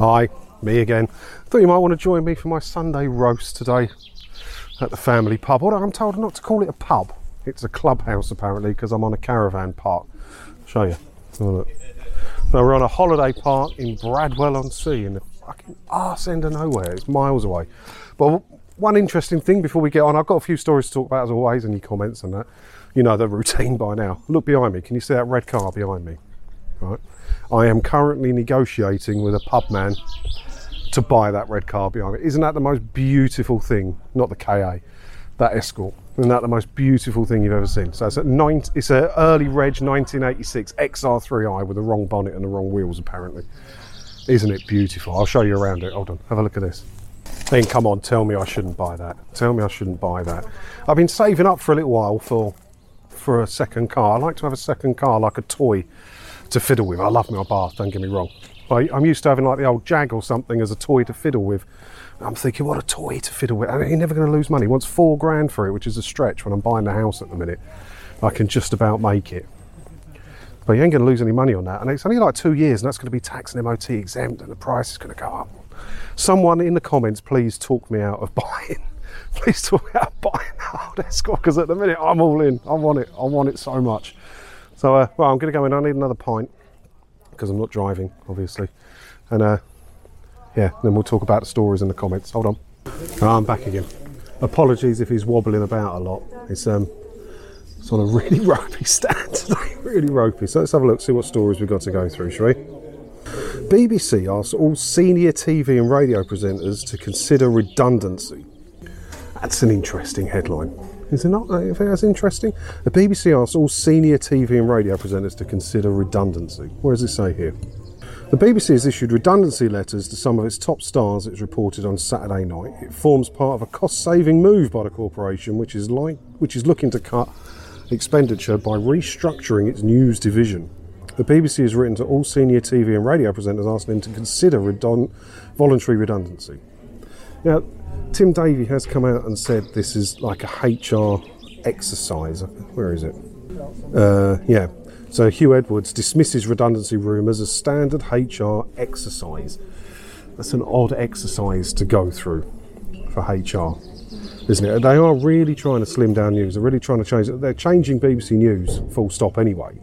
Hi, me again. Thought you might want to join me for my Sunday roast today at the family pub. Although I'm told not to call it a pub, it's a clubhouse apparently because I'm on a caravan park. I'll show you. So we're on a holiday park in Bradwell on Sea in the fucking arse end of nowhere. It's miles away. But one interesting thing before we get on, I've got a few stories to talk about as always, any comments on that. You know the routine by now. Look behind me. Can you see that red car behind me? Right. I am currently negotiating with a pub man to buy that red car behind me. Isn't that the most beautiful thing? Not the KA, that Escort. Isn't that the most beautiful thing you've ever seen? So it's a nine, it's a early reg 1986 XR3i with the wrong bonnet and the wrong wheels apparently. Isn't it beautiful? I'll show you around it. Hold on, have a look at this. Then come on, tell me I shouldn't buy that. Tell me I shouldn't buy that. I've been saving up for a little while for for a second car. I like to have a second car like a toy to fiddle with. I love my bath, don't get me wrong. I, I'm used to having like the old Jag or something as a toy to fiddle with. I'm thinking, what a toy to fiddle with. And you're never going to lose money. Wants four grand for it, which is a stretch when I'm buying the house at the minute, I can just about make it. But you ain't going to lose any money on that. And it's only like two years, and that's going to be tax and MOT exempt, and the price is going to go up. Someone in the comments, please talk me out of buying. Please talk me out of buying that old Escort because at the minute I'm all in. I want it. I want it so much. So, uh, well, I'm going to go in. I need another pint because I'm not driving, obviously. And uh, yeah, then we'll talk about the stories in the comments. Hold on. Oh, I'm back again. Apologies if he's wobbling about a lot. It's um, it's on a really ropey stand today, really ropey. So let's have a look, see what stories we've got to go through, shall we? BBC asks all senior TV and radio presenters to consider redundancy. That's an interesting headline. Is it not? I think that's interesting. The BBC asks all senior TV and radio presenters to consider redundancy. Where does it say here? The BBC has issued redundancy letters to some of its top stars, it's reported on Saturday night. It forms part of a cost saving move by the corporation, which is, like, which is looking to cut expenditure by restructuring its news division. The BBC has written to all senior TV and radio presenters asking them to consider voluntary redundancy. Now, Tim Davie has come out and said this is like a HR exercise. Where is it? Uh, yeah. So Huw Edwards dismisses redundancy rumours as standard HR exercise. That's an odd exercise to go through for HR, isn't it? They are really trying to slim down news. They're really trying to change. They're changing BBC News full stop anyway.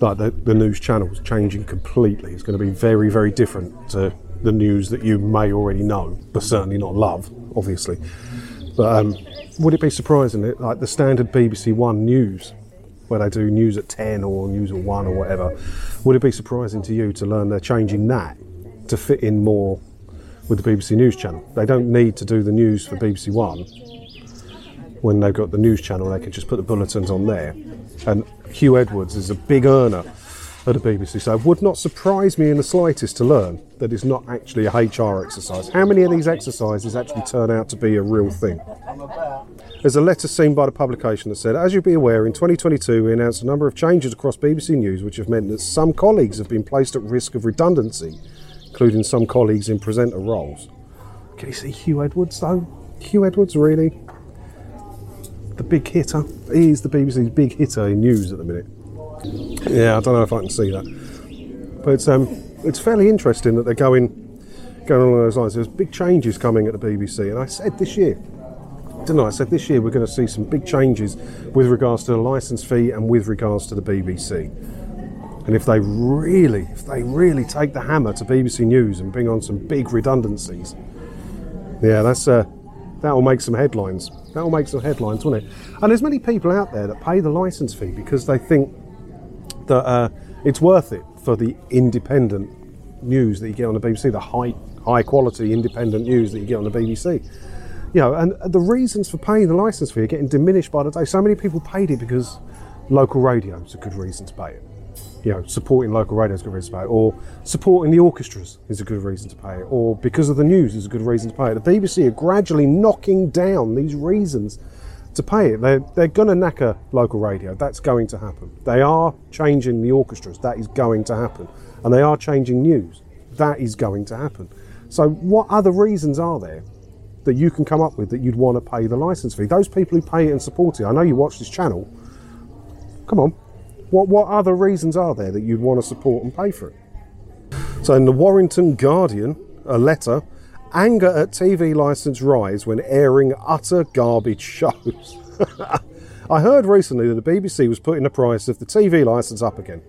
Like the, the news channel's changing completely. It's going to be very, very different to the news that you may already know, but certainly not love, obviously. But um, would it be surprising like the standard BBC One news, where they do news at ten or news at one or whatever, would it be surprising to you to learn they're changing that to fit in more with the BBC News channel? They don't need to do the news for BBC One. When they've got the news channel, they can just put the bulletins on there. And Huw Edwards is a big earner at the BBC, so it would not surprise me in the slightest to learn that it's not actually a HR exercise. How many of these exercises actually turn out to be a real thing? There's a letter seen by the publication that said, As you'll be aware, in 2022 we announced a number of changes across BBC News which have meant that some colleagues have been placed at risk of redundancy, including some colleagues in presenter roles. Can you see Huw Edwards though? Huw Edwards, really? The big hitter? He is the BBC's big hitter in news at the minute. Yeah, I don't know if I can see that. But it's, um, it's fairly interesting that they're going, going along those lines. There's big changes coming at the BBC, and I said this year, didn't I? I said this year we're going to see some big changes with regards to the licence fee and with regards to the BBC. And if they really, if they really take the hammer to BBC News and bring on some big redundancies, yeah, that's uh, that will make some headlines. That will make some headlines, won't it? And there's many people out there that pay the licence fee because they think that uh, it's worth it for the independent news that you get on the BBC, the high high quality independent news that you get on the BBC. You know, and the reasons for paying the licence fee are getting diminished by the day. So many people paid it because local radio is a good reason to pay it. You know, supporting local radio is a good reason to pay it, or supporting the orchestras is a good reason to pay it, or because of the news is a good reason to pay it. The BBC are gradually knocking down these reasons to pay it. They're, they're going to knacker local radio. That's going to happen. They are changing the orchestras. That is going to happen. And they are changing news. That is going to happen. So, what other reasons are there that you can come up with that you'd want to pay the license fee? Those people who pay it and support it, I know you watch this channel. Come on. What, what other reasons are there that you'd want to support and pay for it? So in the Warrington Guardian, a letter, anger at TV license rise when airing utter garbage shows. I heard recently that the BBC was putting the price of the TV licence up again.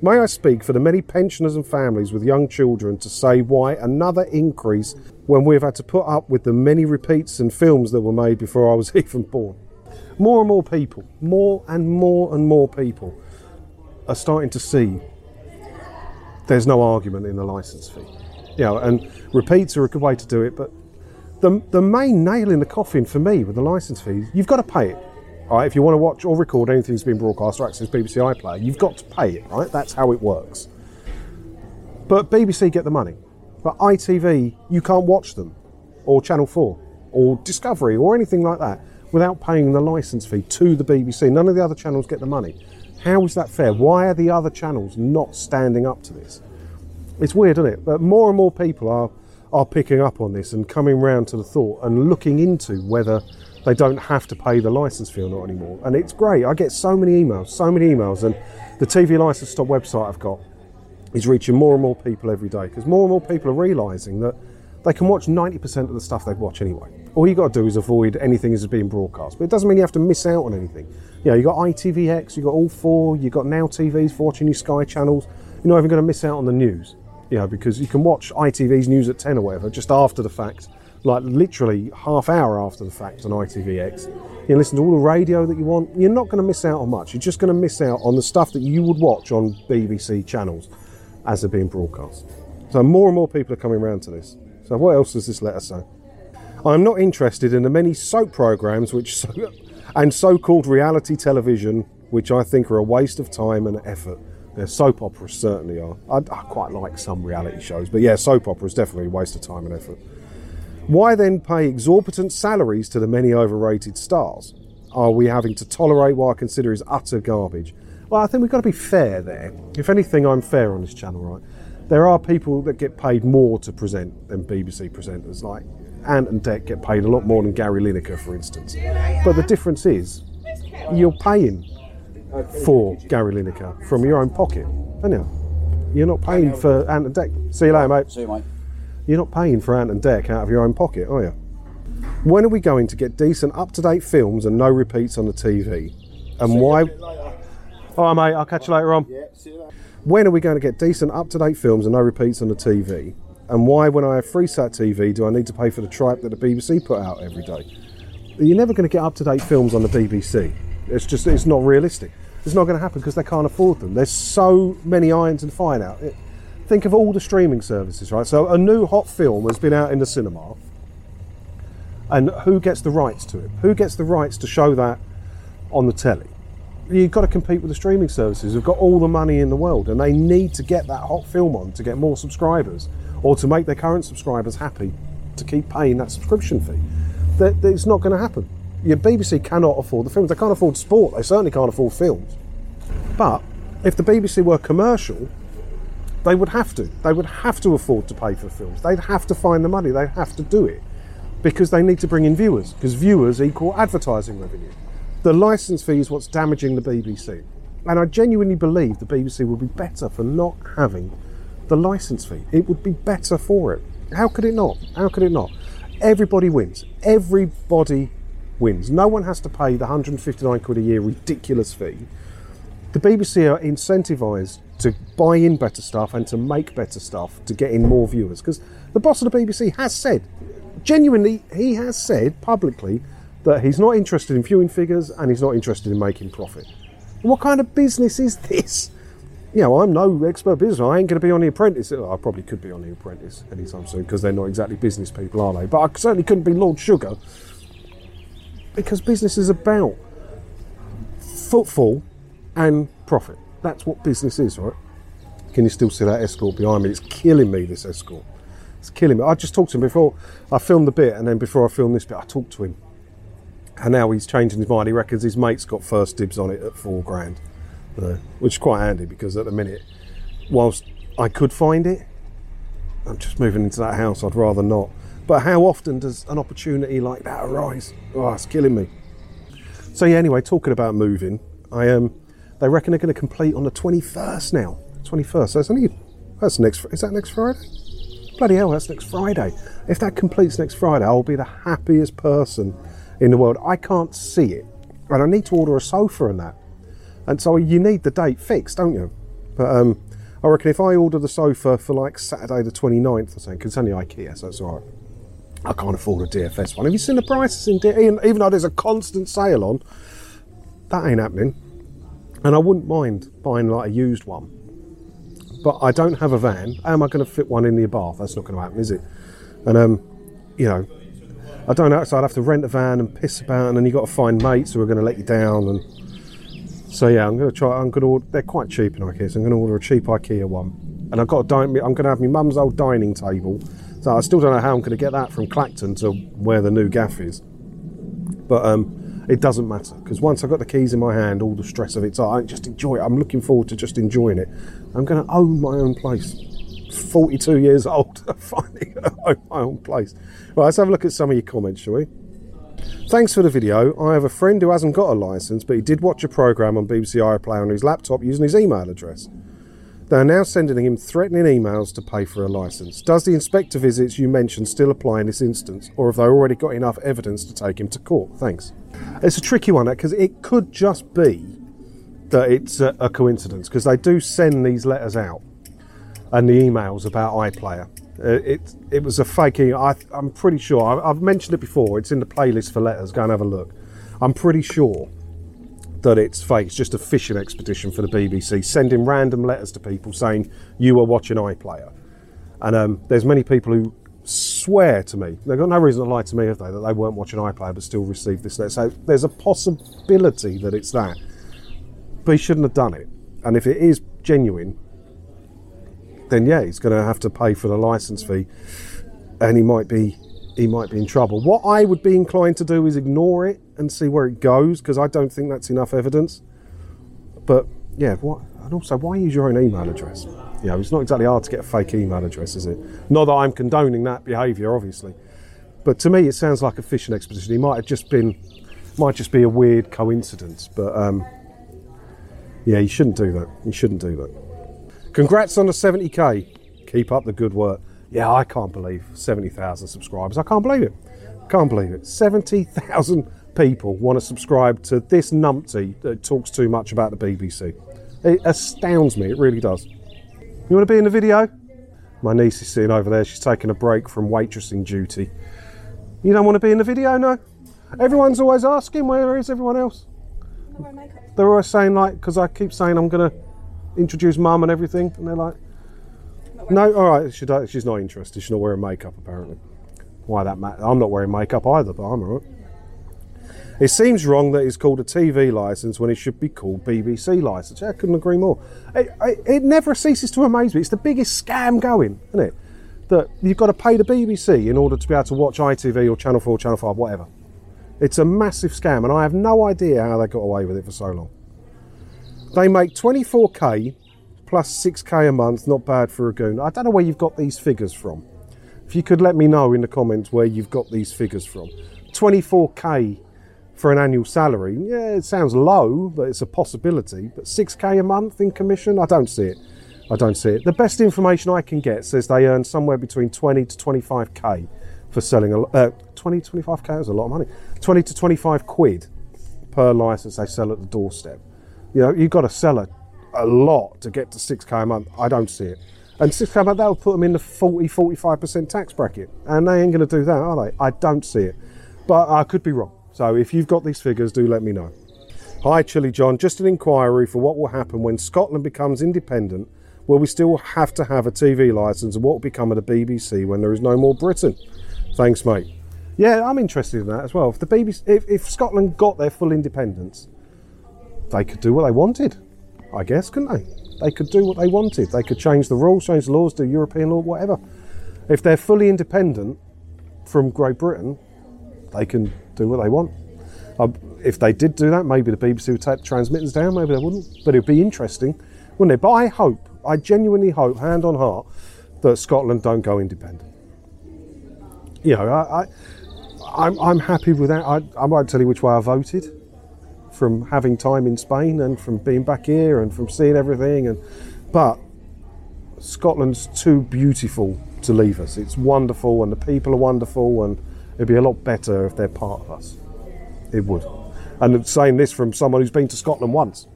May I speak for the many pensioners and families with young children to say why another increase when we've had to put up with the many repeats and films that were made before I was even born? More and more people, more and more and more people are starting to see there's no argument in the licence fee. You know, and repeats are a good way to do it, but the, the main nail in the coffin for me with the licence fees, you've got to pay it. Right, if you want to watch or record anything that's been broadcast or access BBC iPlayer, you've got to pay it, right? That's how it works. But BBC get the money. But ITV, you can't watch them, or Channel 4, or Discovery, or anything like that, without paying the licence fee to the BBC. None of the other channels get the money. How is that fair? Why are the other channels not standing up to this? It's weird, isn't it? But more and more people are are picking up on this and coming round to the thought and looking into whether they don't have to pay the license fee or not anymore. And it's great. I get so many emails, so many emails, and the TV License Stop website I've got is reaching more and more people every day because more and more people are realising that they can watch 90% of the stuff they'd watch anyway. All you got to do is avoid anything that's being broadcast. But it doesn't mean you have to miss out on anything. You know, you got ITVX, you got all four, you got Now TVs for watching your Sky channels. You're not even going to miss out on the news. You know, because you can watch ITV's news at 10 or whatever just after the fact like literally half hour after the fact on ITVX. You can listen to all the radio that you want. You're not going to miss out on much. You're just going to miss out on the stuff that you would watch on BBC channels as they're being broadcast. So more and more people are coming around to this. So what else does this letter say? I'm not interested in the many soap programs which so, and so-called reality television which I think are a waste of time and effort. Yeah, soap operas certainly are. I, I quite like some reality shows, but yeah, soap operas definitely a waste of time and effort. Why then pay exorbitant salaries to the many overrated stars? Are we having to tolerate what I consider is utter garbage? Well, I think we've got to be fair there. If anything, I'm fair on this channel, right? There are people that get paid more to present than BBC presenters, like Ant and Dec get paid a lot more than Gary Lineker, for instance. But the difference is, you're paying for Gary Lineker from your own pocket, aren't you? You're not paying for Ant and Dec. See you later, mate. See you, mate. You're not paying for Ant and Dec out of your own pocket, are you? When are we going to get decent, up to date films and no repeats on the TV? And why? All right, mate, I'll catch you later on. Yeah, see you later. When are we going to get decent, up to date films and no repeats on the TV? And why, when I have Freesat TV, do I need to pay for the tripe that the BBC put out every day? You're never going to get up to date films on the BBC. It's just, it's not realistic. It's not going to happen because they can't afford them. There's so many irons in the fire now. It, think of all the streaming services, right? So a new hot film has been out in the cinema, and who gets the rights to it? Who gets the rights to show that on the telly? You've got to compete with the streaming services. Who've got all the money in the world, and they need to get that hot film on to get more subscribers, or to make their current subscribers happy to keep paying that subscription fee. That it's not going to happen. Your BBC cannot afford the films. They can't afford sport. They certainly can't afford films. But if the BBC were commercial, they would have to. They would have to afford to pay for films. They'd have to find the money. They'd have to do it because they need to bring in viewers because viewers equal advertising revenue. The license fee is what's damaging the BBC. And I genuinely believe the BBC would be better for not having the license fee. It would be better for it. How could it not? How could it not? Everybody wins. Everybody wins. No one has to pay the 159 quid a year ridiculous fee. The BBC are incentivised to buy in better stuff and to make better stuff to get in more viewers. Because the boss of the BBC has said, genuinely, he has said publicly that he's not interested in viewing figures and he's not interested in making profit. What kind of business is this? You know, I'm no expert business. I ain't going to be on The Apprentice. I probably could be on The Apprentice anytime soon because they're not exactly business people, are they? But I certainly couldn't be Lord Sugar because business is about footfall and profit. That's what business is, right? Can you still see that escort behind me? It's killing me, this escort. It's killing me. I just talked to him before I filmed the bit, and then before I filmed this bit, I talked to him. And now he's changing his mind. He reckons his mate's got first dibs on it at four grand, which is quite handy because at the minute, whilst I could find it, I'm just moving into that house. I'd rather not. But how often does an opportunity like that arise? Oh, it's killing me. So yeah. Anyway, talking about moving, I. Um, they reckon they're going to complete on the 21st now. 21st. So it's only That's next. Is that next Friday? Bloody hell, that's next Friday. If that completes next Friday, I'll be the happiest person in the world. I can't see it, and I need to order a sofa and that. And so you need the date fixed, don't you? But um, I reckon if I order the sofa for like Saturday the 29th or something, because it's only IKEA, so it's all right. I can't afford a DFS one. Have you seen the prices in D- even, though there's a constant sale on? That ain't happening. And I wouldn't mind buying like a used one. But I don't have a van. How am I going to fit one in the bath? That's not going to happen, is it? And um, you know, I don't know. So I'd have to rent a van and piss about, and then you got to find mates who are going to let you down. And so yeah, I'm going to try. I'm going to order. They're quite cheap in IKEA, so I'm going to order a cheap IKEA one. And I've got a dine. I'm going to have my mum's old dining table. So I still don't know how I'm going to get that from Clacton to where the new gaff is. But um, it doesn't matter because once I've got the keys in my hand, all the stress of it's I just enjoy it. I'm looking forward to just enjoying it. I'm going to own my own place. 42 years old, finally own my own place. Right, let's have a look at some of your comments, shall we? Thanks for the video. I have a friend who hasn't got a license, but he did watch a program on BBC iPlayer on his laptop using his email address. They are now sending him threatening emails to pay for a license. Does the inspector visits you mentioned still apply in this instance, or have they already got enough evidence to take him to court? Thanks. It's a tricky one because it could just be that it's a, coincidence because they do send these letters out and the emails about iPlayer. Uh, It it was a fake email. I, I'm pretty sure. I've mentioned it before. It's in the playlist for letters. Go and have a look. I'm pretty sure that it's fake. It's just a fishing expedition for the BBC, sending random letters to people saying you are watching iPlayer. And um, there's many people who swear to me they've got no reason to lie to me, have they? That they weren't watching iPlayer but still received this letter. So there's a possibility that it's that, but he shouldn't have done it. And if it is genuine, then yeah, he's going to have to pay for the license fee, and he might be he might be in trouble. What I would be inclined to do is ignore it and see where it goes because I don't think that's enough evidence. But yeah, what and also why use your own email address? You know, it's not exactly hard to get a fake email address, is it? Not that I'm condoning that behaviour, obviously, but to me it sounds like a fishing expedition. He might have just been, might just be a weird coincidence, but um, yeah, you shouldn't do that. You shouldn't do that. Congrats on the 70k. Keep up the good work. Yeah, I can't believe 70,000 subscribers. I can't believe it. Can't believe it. 70,000 people want to subscribe to this numpty that talks too much about the BBC. It astounds me. It really does. You want to be in the video? My niece is sitting over there. She's taking a break from waitressing duty. You don't want to be in the video, no? Everyone's always asking, where is everyone else? They're always saying, like, because I keep saying I'm going to introduce mum and everything, and they're like, no, all right, she she's not interested. She's not wearing makeup, apparently. Why that matter? I'm not wearing makeup either, but I'm all right. It seems wrong that it's called a TV license when it should be called BBC license. I couldn't agree more. It, it, it never ceases to amaze me. It's the biggest scam going, isn't it? That you've got to pay the BBC in order to be able to watch ITV or Channel 4, Channel 5, whatever. It's a massive scam, and I have no idea how they got away with it for so long. They make 24k plus 6k a month, not bad for a goon. I don't know where you've got these figures from. If you could let me know in the comments where you've got these figures from. 24k for an annual salary, yeah, it sounds low, but it's a possibility. But 6k a month in commission, I don't see it. I don't see it. The best information I can get says they earn somewhere between 20 to 25k for selling a uh, 20 25k is a lot of money. 20 to 25 quid per license they sell at the doorstep. You know, you've got to sell a, a lot to get to 6k a month. I don't see it. And 6k a month, that'll put them in the 40 45% tax bracket. And they ain't going to do that, are they? I don't see it. But I could be wrong. So if you've got these figures, do let me know. Hi, Chilly John. Just an inquiry for what will happen when Scotland becomes independent. Will we still have to have a TV licence? And what will become of the BBC when there is no more Britain? Thanks, mate. Yeah, I'm interested in that as well. If the BBC, if, if Scotland got their full independence, they could do what they wanted, I guess, couldn't they? They could do what they wanted. They could change the rules, change the laws, do European law, whatever. If they're fully independent from Great Britain, they can do what they want. Uh, if they did do that, maybe the BBC would take the transmitters down, maybe they wouldn't. But it would be interesting, wouldn't it? But I hope, I genuinely hope, hand on heart, that Scotland don't go independent. You know, I, I, I'm, I'm happy with that. I, I won't tell you which way I voted from having time in Spain and from being back here and from seeing everything. And but Scotland's too beautiful to leave us. It's wonderful, and the people are wonderful, and it'd be a lot better if they're part of us. It would. And saying this from someone who's been to Scotland once.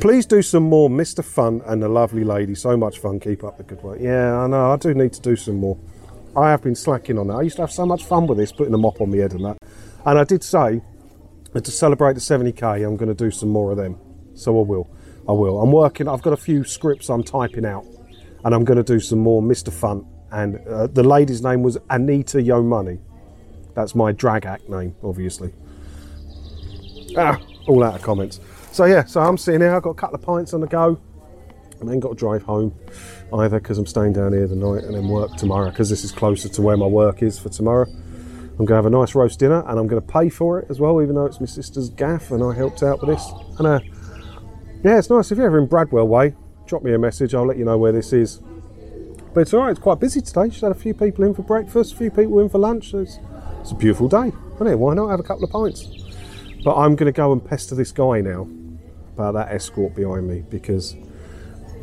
Please do some more Mr. Fun and the lovely lady. So much fun. Keep up the good work. Yeah, I know. I do need to do some more. I have been slacking on that. I used to have so much fun with this, putting the mop on my head and that. And I did say that to celebrate the 70k, I'm going to do some more of them. So I will. I will. I'm working. I've got a few scripts I'm typing out, and I'm going to do some more Mr. Fun. And uh, the lady's name was Anita Yo Money. That's my drag act name, obviously. Ah, all out of comments. So yeah, so I'm sitting here. I've got a couple of pints on the go. And then got to drive home either because I'm staying down here the night and then work tomorrow because this is closer to where my work is for tomorrow. I'm going to have a nice roast dinner and I'm going to pay for it as well, even though it's my sister's gaff and I helped out with this. And uh, yeah, it's nice. If you're ever in Bradwell Way, drop me a message. I'll let you know where this is. But it's all right. It's quite busy today. She's had a few people in for breakfast, a few people in for lunch. It's, it's a beautiful day, isn't it? Why not have a couple of pints? But I'm going to go and pester this guy now about that escort behind me because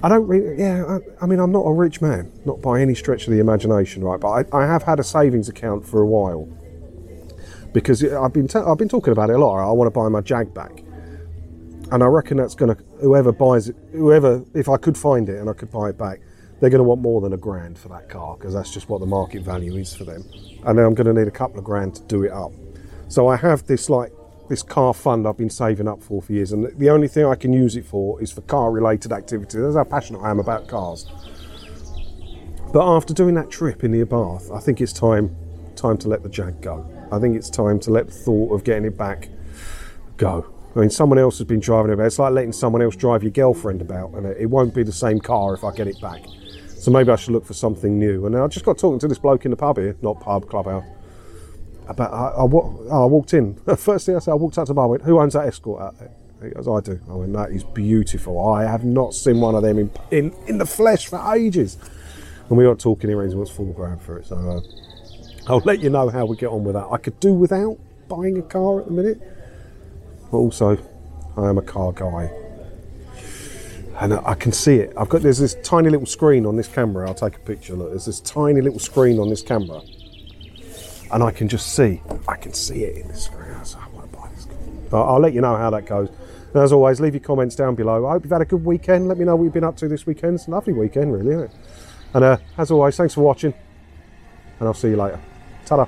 I don't really, yeah, I, I, mean, I'm not a rich man, not by any stretch of the imagination, right? But I, I have had a savings account for a while because I've been, i I've been talking about it a lot. I want to buy my Jag back. And I reckon that's going to, whoever buys it, whoever, if I could find it and I could buy it back, they're going to want more than a grand for that car because that's just what the market value is for them. And then I'm going to need a couple of grand to do it up. So I have this like this car fund I've been saving up for for years, and the only thing I can use it for is for car related activities. That's how passionate I am about cars. But after doing that trip in the Bath, I think it's time time to let the Jag go. I think it's time to let the thought of getting it back go. I mean, someone else has been driving it about. It's like letting someone else drive your girlfriend about, and it won't be the same car if I get it back. So maybe I should look for something new. And I just got talking to this bloke in the pub here, not pub, clubhouse about I, I, I, walked in. First thing I said, I walked out to the bar. I went, "Who owns that escort out there?" He goes, "I do." I went, "That is beautiful. I have not seen one of them in in, in the flesh for ages." And we got talking. He was full grab for it. So uh, I'll let you know how we get on with that. I could do without buying a car at the minute, but also I am a car guy. And I can see it. I've got there's this tiny little screen on this camera. I'll take a picture. Look, there's this tiny little screen on this camera and I can just see, I can see it in the screen. I want to buy this. But I'll let you know how that goes. And as always, leave your comments down below. I hope you've had a good weekend. Let me know what you've been up to this weekend. It's a lovely weekend, really? And uh, as always, thanks for watching, and I'll see you later. ترى.